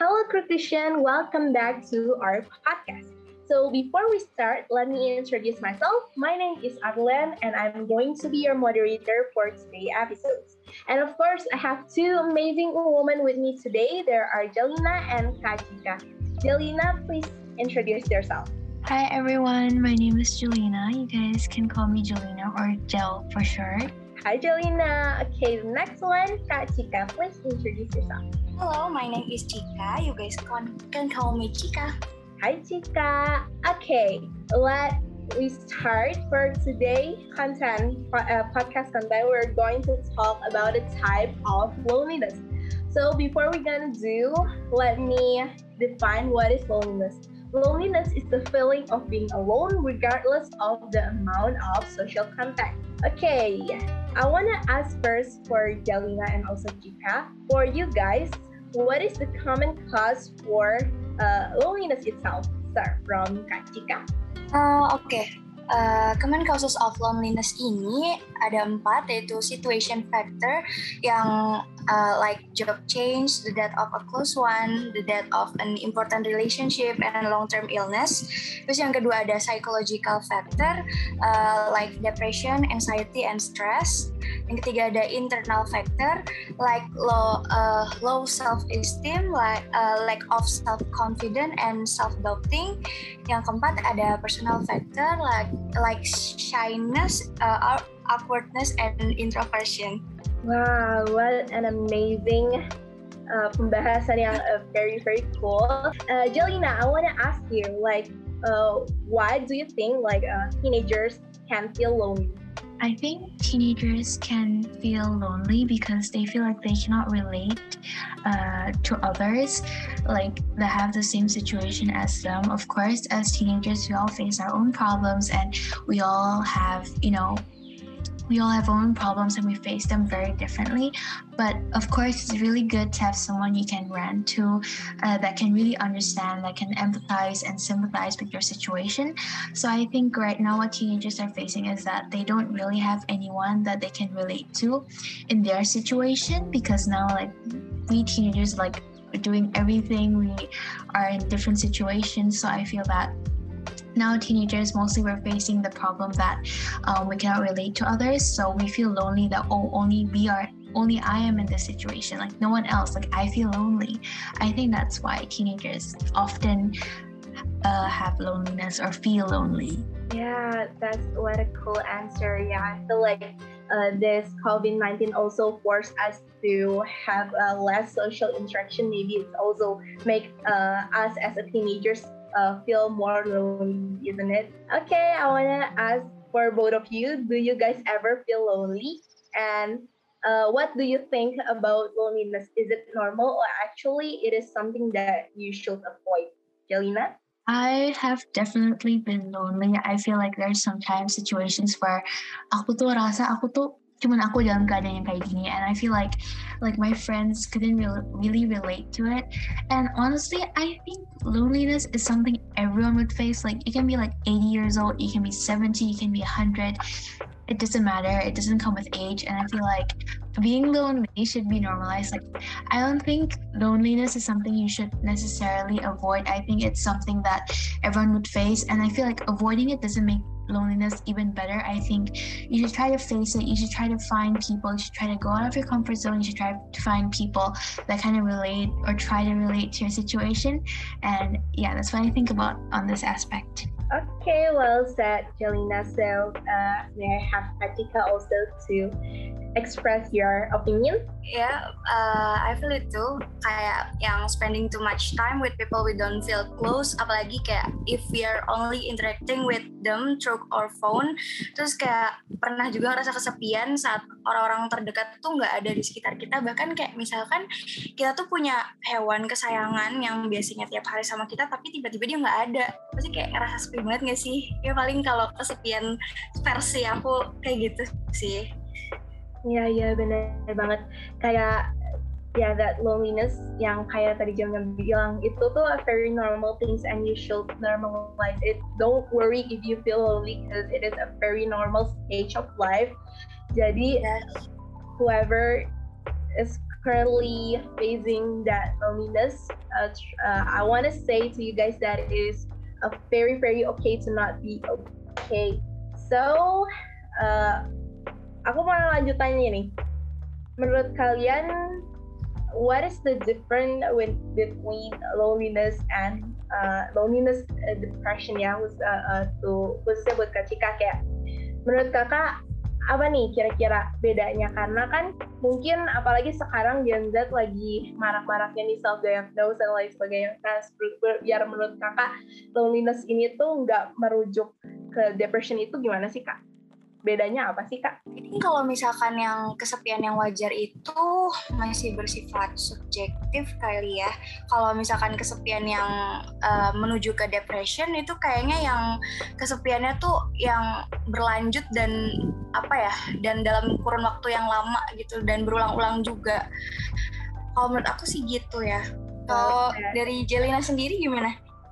Hello, Christian. Welcome back to our podcast. So before we start, let me introduce myself. My name is Arlen, and I'm going to be your moderator for today's episodes. And of course, I have two amazing women with me today. There are Jelina and Kajika. Jelina, please introduce yourself. Hi everyone, my name is Jelina. You guys can call me Jelina or Jel for short. Hi Jelina. Okay, the next one, Kak Chika, please introduce yourself. Hello, my name is Chika. You guys can, can call me Chika. Hi Chika. Okay, let we start for today content uh, podcast content. We're going to talk about a type of loneliness. So before we're gonna do, let me define what is loneliness. Loneliness is the feeling of being alone regardless of the amount of social contact. Okay, I want to ask first for Jelina and also Chika. For you guys, what is the common cause for uh, loneliness itself? Start from Kak Cika. Uh, Oke, okay. uh, common causes of loneliness ini ada empat yaitu situation factor yang uh, like job change, the death of a close one, the death of an important relationship, and long-term illness. Terus yang kedua ada psychological factor uh, like depression, anxiety, and stress. Yang ketiga ada internal factor like low uh, low self-esteem, like uh, lack of self-confidence and self-doubting. Yang keempat ada personal factor like like shyness, uh, awkwardness, and introversion. Wow, what an amazing uh, pembahasan yang uh, very very cool. Uh, Jelina, I want to ask you, like, uh, why do you think like uh, teenagers can feel lonely? I think teenagers can feel lonely because they feel like they cannot relate uh, to others, like they have the same situation as them. Of course, as teenagers, we all face our own problems and we all have, you know, we all have our own problems and we face them very differently. But of course, it's really good to have someone you can rant to uh, that can really understand, that can empathize and sympathize with your situation. So I think right now what teenagers are facing is that they don't really have anyone that they can relate to in their situation because now, like, we teenagers, like, doing everything, we are in different situations. So I feel that now teenagers mostly we're facing the problem that um, we cannot relate to others so we feel lonely that oh only we are only I am in this situation like no one else like I feel lonely. I think that's why teenagers often uh, have loneliness or feel lonely. Yeah that's what a cool answer. Yeah I feel like uh, this COVID-19 also forced us to have uh, less social interaction. Maybe it's also make uh, us as a teenagers uh, feel more lonely, isn't it? Okay, I wanna ask for both of you, do you guys ever feel lonely? And uh, what do you think about loneliness? Is it normal or actually it is something that you should avoid? Jelina? I have definitely been lonely. I feel like there's sometimes situations where aku tuh rasa aku tuh cuman aku dalam keadaan yang kayak gini and I feel like like my friends couldn't really, really relate to it. And honestly I think loneliness is something everyone would face. Like you can be like 80 years old you can be 70 you can be 100 it doesn't matter. It doesn't come with age and I feel like being lonely should be normalized. Like I don't think loneliness is something you should necessarily avoid. I think it's something that everyone would face and I feel like avoiding it doesn't make loneliness even better. I think you should try to face it. You should try to find people. You should try to go out of your comfort zone. You should try to find people that kind of relate or try to relate to your situation. And yeah, that's what I think about on this aspect. Okay, well said, Jelina. So uh, may I have Atika also to express your opinion? Yeah, uh, I feel it too. Kayak yang spending too much time with people we don't feel close, apalagi kayak if we are only interacting with them through our phone, terus kayak pernah juga ngerasa kesepian saat orang-orang terdekat tuh nggak ada di sekitar kita. Bahkan kayak misalkan kita tuh punya hewan kesayangan yang biasanya tiap hari sama kita, tapi tiba-tiba dia nggak ada. Pasti kayak ngerasa sepi banget nggak sih? Ya paling kalau kesepian versi aku kayak gitu sih. Iya iya benar banget kayak ya yeah, that loneliness yang kayak tadi Jam bilang itu tuh a very normal things and you should normalize it. Don't worry if you feel lonely because it is a very normal stage of life. Jadi yes. whoever is currently facing that loneliness, uh, uh, I want to say to you guys that it is a very, very okay to not be okay. So, uh, aku mau lanjut tanya nih. Menurut kalian, what is the difference with, between loneliness and uh, loneliness uh, depression ya? Uh, uh, tuh khususnya buat Kak Cika kayak menurut kakak apa nih kira-kira bedanya karena kan mungkin apalagi sekarang Gen Z lagi marak-maraknya nih self diagnose dan lain sebagainya nah biar menurut kakak loneliness ini tuh nggak merujuk ke depression itu gimana sih kak bedanya apa sih kak? Ini kalau misalkan yang kesepian yang wajar itu masih bersifat subjektif kali ya. Kalau misalkan kesepian yang uh, menuju ke depression itu kayaknya yang kesepiannya tuh yang berlanjut dan apa ya dan dalam kurun waktu yang lama gitu dan berulang-ulang juga. Kalau menurut aku sih gitu ya. Kalau dari Jelina sendiri gimana?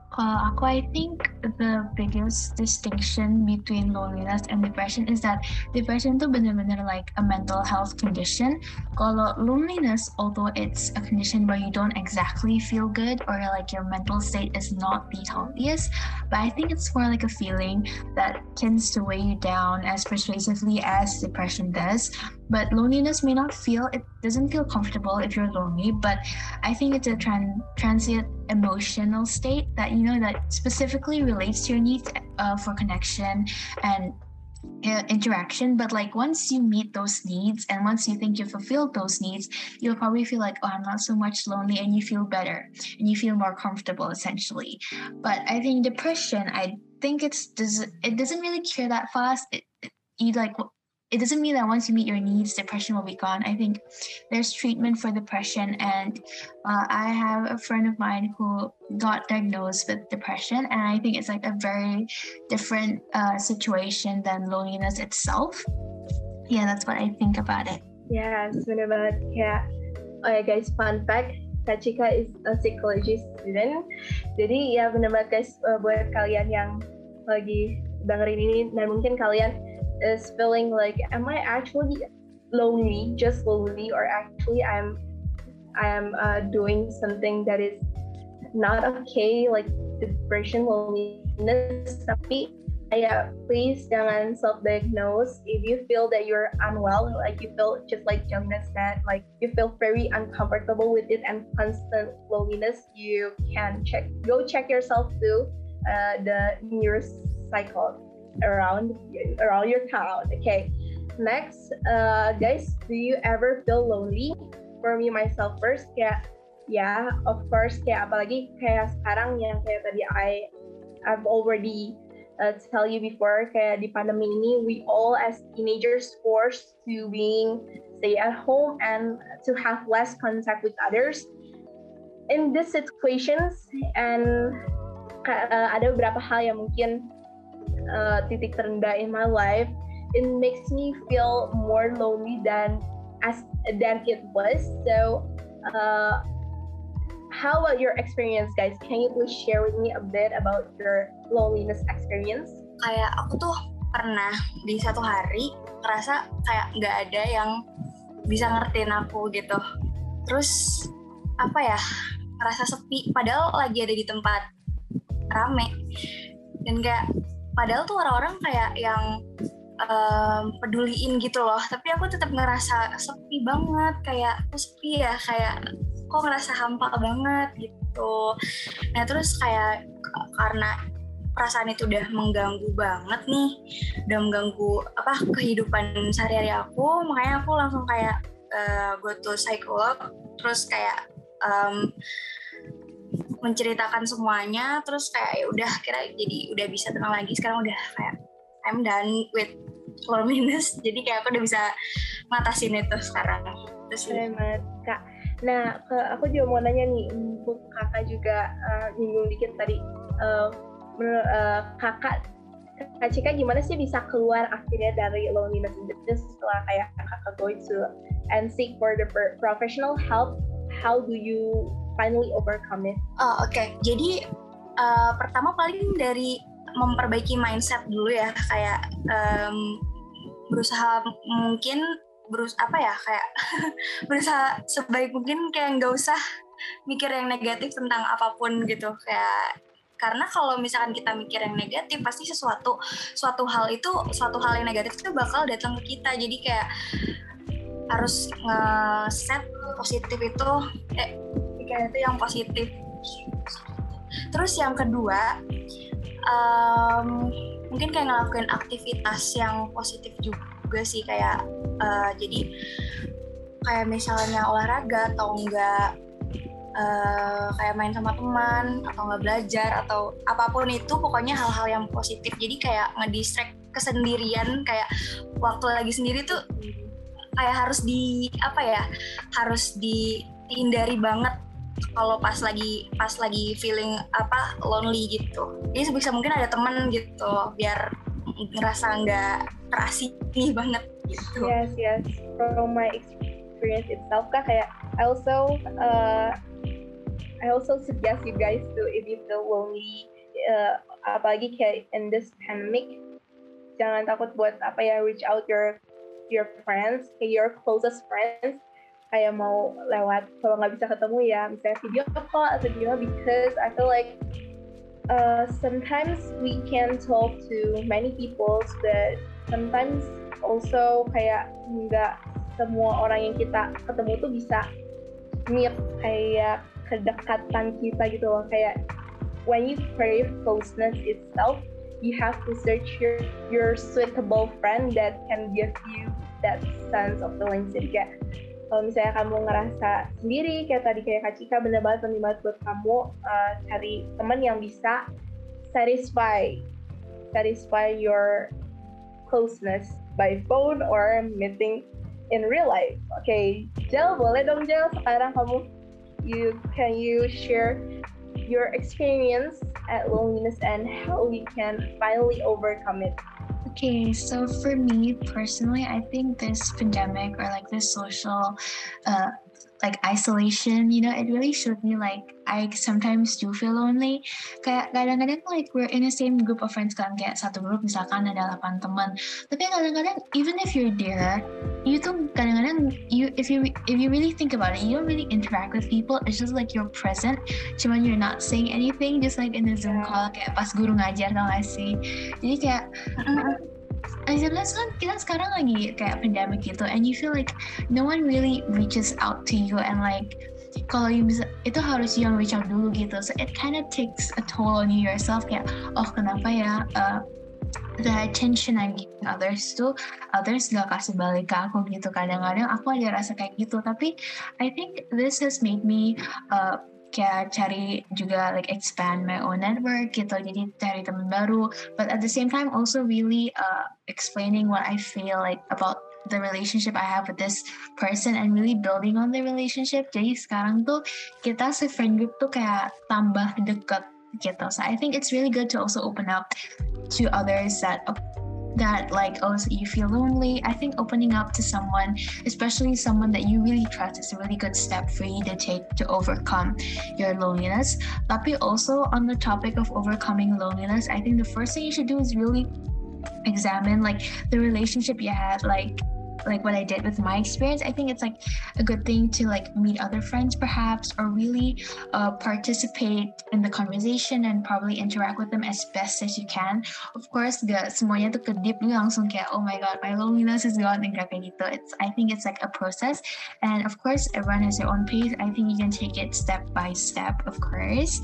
Kalau aku, I think the biggest distinction between loneliness and depression is that depression itu benar-benar like a mental health condition. Kalau loneliness, although it's a condition where you don't exactly feel good or like your mental state is not the healthiest, but I think it's more like a feeling that tends to weigh you down as persuasively as depression does. But loneliness may not feel it doesn't feel comfortable if you're lonely, but I think it's a tran- transient emotional state that you know that specifically relates to your needs uh, for connection and uh, interaction but like once you meet those needs and once you think you've fulfilled those needs you'll probably feel like oh i'm not so much lonely and you feel better and you feel more comfortable essentially. But i think depression i think it's does it doesn't really cure that fast. It, it, you like it doesn't mean that once you meet your needs, depression will be gone. I think there's treatment for depression, and uh, I have a friend of mine who got diagnosed with depression, and I think it's like a very different uh, situation than loneliness itself. Yeah, that's what I think about it. Yes, benar banget. Kayak, oh guys, fun fact, Kak Cika is a psychology student. Jadi ya benar banget guys, uh, buat kalian yang lagi dengerin ini dan mungkin kalian is feeling like am i actually lonely just lonely or actually i'm i am uh, doing something that is not okay like depression loneliness? Tapi yeah please jangan self diagnose if you feel that you're unwell like you feel just like Jelena said like you feel very uncomfortable with it and constant loneliness you can check go check yourself too uh, the neuropsychologist around around your town. Okay. Next, uh, guys, do you ever feel lonely? For me myself first, kayak ya, yeah, of course, kayak apalagi kayak sekarang yang kayak tadi I I've already uh, tell you before kayak di pandemi ini we all as teenagers forced to being stay at home and to have less contact with others in these situations and uh, ada beberapa hal yang mungkin uh, titik terendah in my life, it makes me feel more lonely than as than it was. So, uh, how about your experience, guys? Can you please share with me a bit about your loneliness experience? Kayak aku tuh pernah di satu hari ngerasa kayak nggak ada yang bisa ngertiin aku gitu. Terus apa ya? Ngerasa sepi padahal lagi ada di tempat rame dan kayak padahal tuh orang-orang kayak yang um, peduliin gitu loh. Tapi aku tetap ngerasa sepi banget kayak aku sepi ya? Kayak kok ngerasa hampa banget gitu. Nah terus kayak karena perasaan itu udah mengganggu banget nih udah mengganggu apa kehidupan sehari-hari aku makanya aku langsung kayak uh, go to psikolog terus kayak um, menceritakan semuanya terus kayak ya udah kira jadi udah bisa tenang lagi sekarang udah kayak I'm done with loneliness. Jadi kayak aku udah bisa ngatasin itu sekarang. Terus banget kak. Nah aku juga mau nanya nih untuk kakak juga uh, nyinggung dikit tadi uh, uh, kakak Kak Cika gimana sih bisa keluar akhirnya dari loneliness itu setelah kayak kakak going to and seek for the professional help? How do you finally overcome it? Oh oke, okay. jadi uh, pertama paling dari memperbaiki mindset dulu ya, kayak um, berusaha mungkin berus apa ya kayak berusaha sebaik mungkin kayak nggak usah mikir yang negatif tentang apa pun gitu kayak karena kalau misalkan kita mikir yang negatif pasti sesuatu suatu hal itu suatu hal yang negatif itu bakal datang ke kita jadi kayak harus nge-set positif itu eh kayak itu yang positif. Terus yang kedua um, mungkin kayak ngelakuin aktivitas yang positif juga sih kayak uh, jadi kayak misalnya olahraga atau enggak uh, kayak main sama teman atau nggak belajar atau apa pun itu pokoknya hal-hal yang positif. Jadi kayak ngedistract kesendirian kayak waktu lagi sendiri tuh kayak harus di apa ya harus dihindari banget kalau pas lagi pas lagi feeling apa lonely gitu. Jadi sebisa mungkin ada teman gitu biar ngerasa nggak terasing banget gitu. Yes yes. From my experience itself kak kayak I also uh, I also suggest you guys to if you feel lonely uh, apalagi kayak in this pandemic jangan takut buat apa ya reach out your your friends your closest friends kayak mau lewat kalau nggak bisa ketemu ya misalnya video call atau gimana because I feel like uh, sometimes we can talk to many people but sometimes also kayak nggak semua orang yang kita ketemu tuh bisa meet kayak kedekatan kita gitu loh. Kayak when you crave closeness itself you have to search your your suitable friend that can give you that sense of feeling jadi kayak kalau misalnya kamu ngerasa sendiri kayak tadi kayak Kak Cika bener banget penting banget buat kamu uh, cari teman yang bisa satisfy satisfy your closeness by phone or meeting in real life. Oke, okay. Jel boleh dong Jel sekarang kamu you can you share your experience at loneliness and how we can finally overcome it Okay, so for me personally, I think this pandemic or like this social uh, like isolation, you know, it really showed me like I sometimes do feel lonely. Kayak kadang-kadang like we're in the same group of friends kan, kayak satu grup misalkan ada 8 teman. Tapi kadang-kadang even if you're there, you tuh kadang-kadang you if you if you really think about it, you don't really interact with people. It's just like you're present, cuman you're not saying anything, just like in the Zoom call kayak pas guru ngajar tau gak sih. Jadi kayak sometimes kan kita sekarang lagi kayak pandemic gitu and you feel like no one really reaches out to you and like kalau you bisa itu harus yang reach out dulu gitu. So it kind of takes a toll on you yourself kayak oh kenapa ya uh, the attention I'm giving others tuh others gak kasih balik ke aku gitu. Kadang-kadang aku ada rasa kayak gitu tapi I think this has made me uh, kayak cari juga like expand my own network gitu jadi cari teman baru. But at the same time also really uh, explaining what I feel like about the relationship I have with this person and really building on the relationship. Jadi sekarang tuh kita se friend group tuh kayak tambah deket gitu. So I think it's really good to also open up to others that that like oh you feel lonely i think opening up to someone especially someone that you really trust is a really good step for you to take to overcome your loneliness. Tapi also on the topic of overcoming loneliness i think the first thing you should do is really examine like the relationship you had like like what I did with my experience, I think it's like a good thing to like meet other friends perhaps or really uh, participate in the conversation and probably interact with them as best as you can. Of course, gak semuanya tuh kedip lu langsung kayak oh my god, my loneliness is gone and kayak gitu. It's I think it's like a process, and of course, everyone has their own pace. I think you can take it step by step, of course.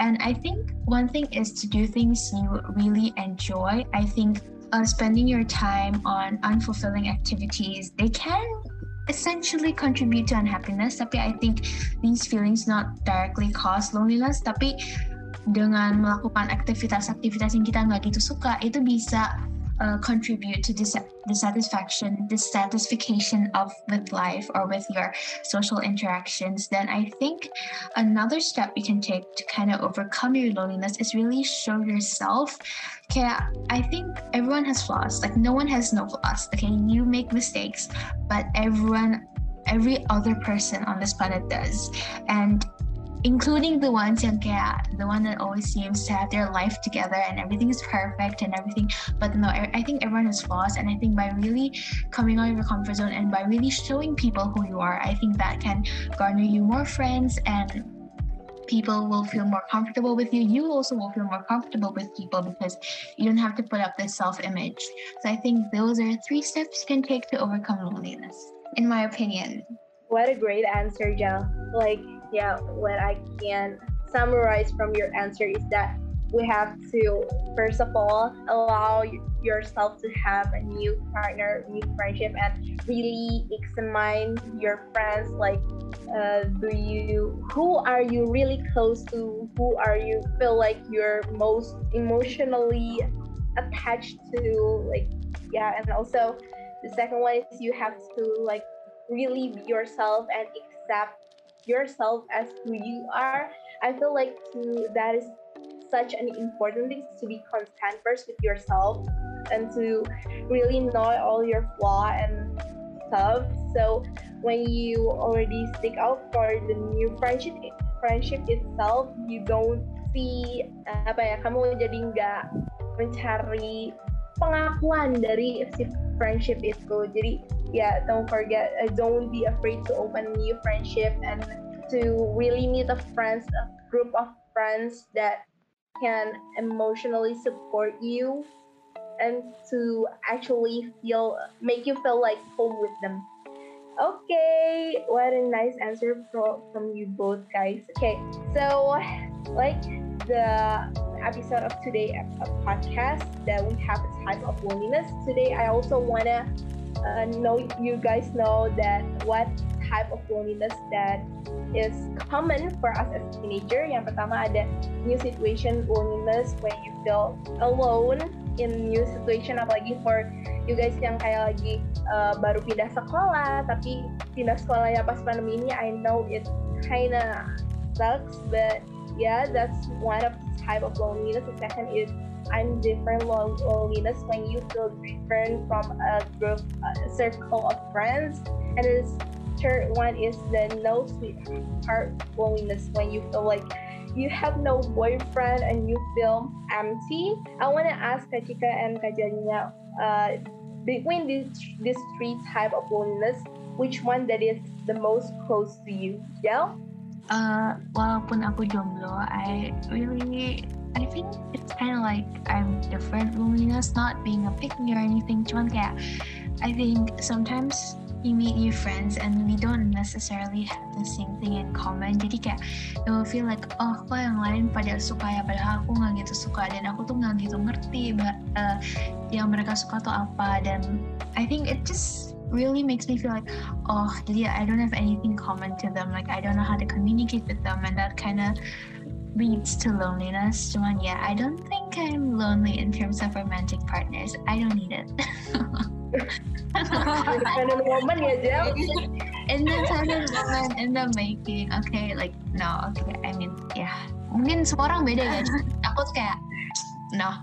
And I think one thing is to do things you really enjoy. I think spending your time on unfulfilling activities, they can essentially contribute to unhappiness. Tapi I think these feelings not directly cause loneliness, tapi dengan melakukan aktivitas-aktivitas yang kita nggak gitu suka, itu bisa uh, contribute to dis- dissatisfaction, dissatisfaction of with life or with your social interactions, then I think another step you can take to kind of overcome your loneliness is really show yourself. Okay, I think everyone has flaws. Like no one has no flaws. Okay, you make mistakes, but everyone, every other person on this planet does, and including the ones yang the one that always seems to have their life together and everything is perfect and everything but no I, I think everyone is flaws and I think by really coming out of your comfort zone and by really showing people who you are I think that can garner you more friends and people will feel more comfortable with you. You also will feel more comfortable with people because you don't have to put up this self-image. So I think those are three steps you can take to overcome loneliness in my opinion. What a great answer Jel like yeah, what I can summarize from your answer is that we have to first of all allow yourself to have a new partner new friendship and really examine your friends like uh, do you who are you really close to? Who are you feel like you're most emotionally attached to? Like yeah and also the second one is you have to like really be yourself and accept yourself as who you are i feel like to, that is such an important thing to be content first with yourself and to really know all your flaw and stuff. So when you already stick out for the new friendship friendship itself you don't see ah, apa ya kamu jadi nggak mencari pengakuan dari si friendship itu. Jadi yeah don't forget uh, don't be afraid to open new friendship and to really meet a friends a group of friends that can emotionally support you and to actually feel make you feel like home with them. Okay what a nice answer from, from you both guys. Okay so like the episode of today a podcast that we have a type of loneliness. Today i also want to uh, know you guys know that what type of loneliness that is common for us as teenager. Yang pertama ada new situation loneliness when you feel alone in new situation apalagi for you guys yang kayak lagi uh, baru pindah sekolah tapi pindah sekolah ya pas pandemi ini I know it kinda sucks but yeah that's one of the type of loneliness. The second is I'm different loneliness when you feel different from a group, a circle of friends. And the third one is the no sweetheart loneliness when you feel like you have no boyfriend and you feel empty. I want to ask Kachika and Kajalina, uh, between these, these three type of loneliness, which one that is the most close to you? Yeah. Uh, walaupun aku jomblo, I really I think it's kind of like I'm different loneliness, not being a pick me or anything. Cuman kayak I think sometimes you meet new friends and we don't necessarily have the same thing in common. Jadi kayak you will feel like oh kok yang lain pada suka ya padahal aku nggak gitu suka dan aku tuh nggak gitu ngerti uh, yang mereka suka tuh apa. Dan I think it just really makes me feel like oh jadi I don't have anything common to them like I don't know how to communicate with them. And that kind of leads to loneliness. Cuman yeah, I don't think I'm lonely in terms of romantic partners. I don't need it. independent woman ya Jel? Independent woman in the making okay like no okay I mean ya. Yeah. mungkin semua orang beda ya. Aku kayak no.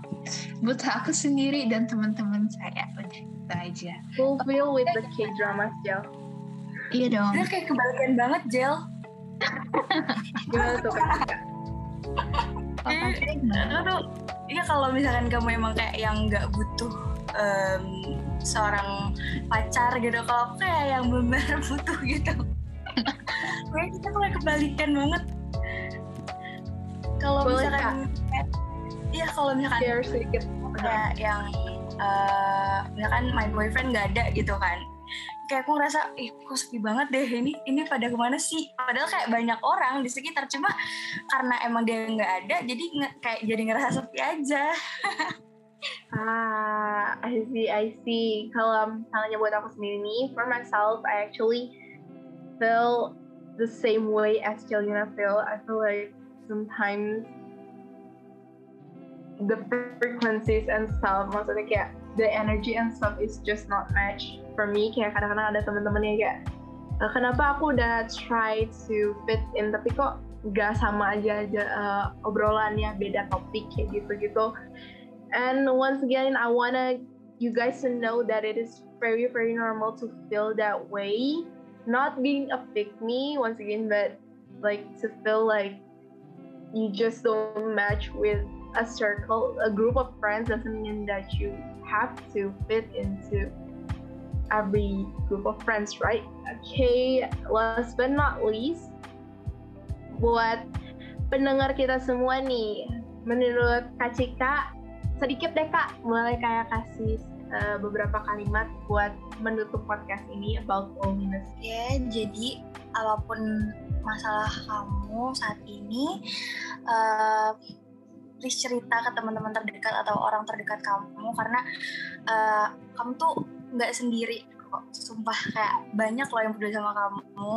Butuh aku sendiri dan teman-teman saya. Udah itu aja. Fulfill with the K dramas Jel. Iya dong. Dia kayak kebalikan banget Jel. Gimana tuh kak Iya kalau misalkan kamu emang kayak yang nggak butuh um, seorang pacar gitu, kalau aku kayak yang benar butuh gitu. Kayak kita kayak kebalikan banget. Kalau misalkan, iya kalau misalkan share sedikit. kayak yang uh, misalkan my boyfriend nggak ada gitu kan kayak aku ngerasa ih kok sepi banget deh ini ini pada ke mana sih? Padahal kayak banyak orang di sekitar cuma karena emang dia nggak ada jadi kayak jadi ngerasa sepi aja. Ah I see I see. Kalau misalnya buat aku sendiri nih for myself I actually feel the same way as Jelena feel. I feel like sometimes the frequencies and stuff. Maksudnya kayak the energy and stuff is just not match for me. Kayak kadang-kadang ada teman-teman yang kayak uh, kenapa aku udah try to fit in? Tapi kok gak sama aja aja uh, obrolannya. Beda topik kayak gitu-gitu. And once again I wanna you guys to know that it is very very normal to feel that way. Not being a pick me once again but like to feel like you just don't match with a circle, a group of friends doesn't mean that you have to fit into every group of friends, right? Okay, last but not least, buat pendengar kita semua nih, menurut Kak Cika, sedikit deh Kak, boleh kayak kasih uh, beberapa kalimat buat menutup podcast ini about loneliness. Ya, jadi apa pun masalah kamu saat ini, uh, please cerita ke teman-teman terdekat atau orang terdekat kamu karena uh, kamu tuh nggak sendiri kok. Sumpah kayak banyak loh yang peduli sama kamu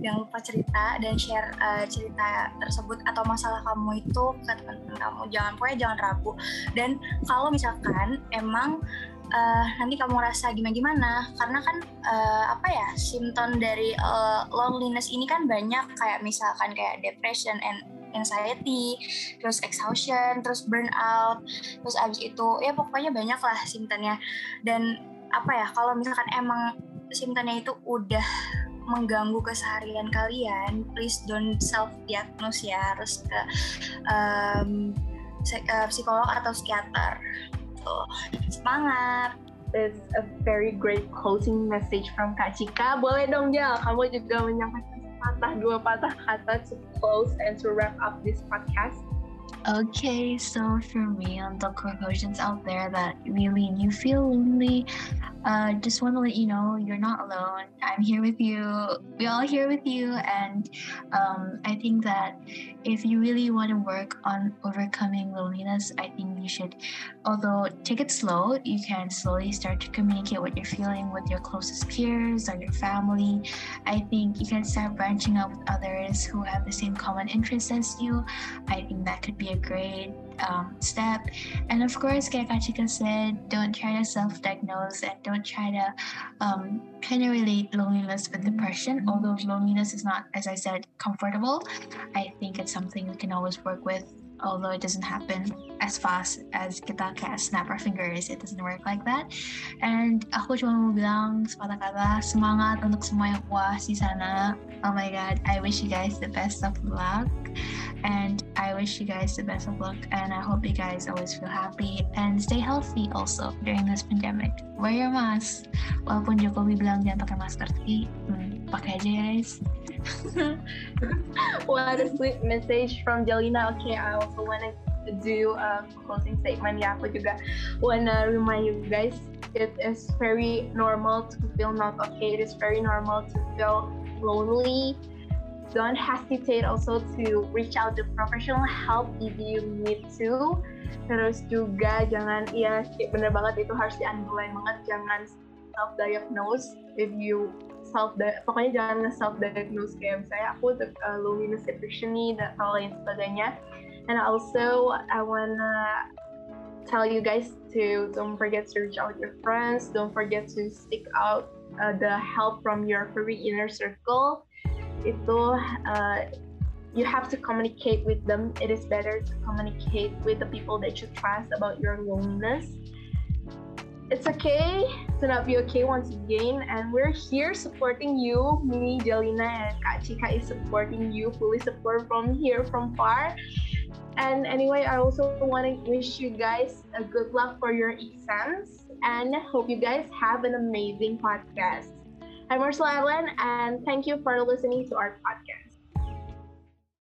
yang lupa cerita dan share uh, cerita tersebut atau masalah kamu itu ke teman-teman kamu. Jangan pokoknya jangan ragu. Dan kalau misalkan emang uh, nanti kamu rasa gimana gimana karena kan uh, apa ya simptom dari uh, loneliness ini kan banyak. Kayak misalkan kayak depression and anxiety, terus exhaustion, terus burnout, terus abis itu ya pokoknya banyak lah simptomnya. Dan apa ya kalau misalkan emang simptomnya itu udah mengganggu keseharian kalian, please don't self diagnose ya, harus ke um, psikolog atau psikiater. Tuh, semangat. It's a very great closing message from Kak Cika. Boleh dong Jal, kamu juga menyampaikan patah dua patah kata to close and to wrap up this podcast? Okay, so for me, and the conclusions out there that really you feel lonely, uh, just want to let you know you're not alone. I'm here with you. We all here with you, and um, I think that if you really want to work on overcoming loneliness, I think you should, although take it slow, you can slowly start to communicate what you're feeling with your closest peers or your family. I think you can start branching out with others who have the same common interests as you. I think that could be a great um, step. And of course, like Kachika said, don't try to self-diagnose and don't try to um, kind of relate loneliness with depression. Although loneliness is not, as I said, comfortable, I think it's something we can always work with although it doesn't happen as fast as kita kayak snap our fingers it doesn't work like that. And aku cuma mau bilang sepatah kata semangat untuk semua yang puas di sana. Oh my god I wish you guys the best of luck. And I wish you guys the best of luck and I hope you guys always feel happy and stay healthy also during this pandemic. Wear your mask. Walaupun Jokowi bilang jangan pakai masker tapi hmm, pakai ya guys what a sweet message from Jelina. Okay, I also want to do a closing statement. Yeah, aku juga wanna remind you guys, it is very normal to feel not okay. It is very normal to feel lonely. Don't hesitate also to reach out to professional help if you need to. Terus juga jangan, iya bener banget itu harus diandalkan banget. Jangan self diagnose if you self pokoknya jangan self diagnose kayak misalnya aku uh, loneliness depression dan lain sebagainya. And also I wanna tell you guys to don't forget to reach out your friends don't forget to seek out uh, the help from your very inner circle. Itu uh, you have to communicate with them. It is better to communicate with the people that you trust about your loneliness it's okay to not be okay once again. And we're here supporting you. Me, Jelina, and Kachika is supporting you, fully support from here, from far. And anyway, I also want to wish you guys a good luck for your exams and hope you guys have an amazing podcast. I'm Ursula Evelyn, and thank you for listening to our podcast.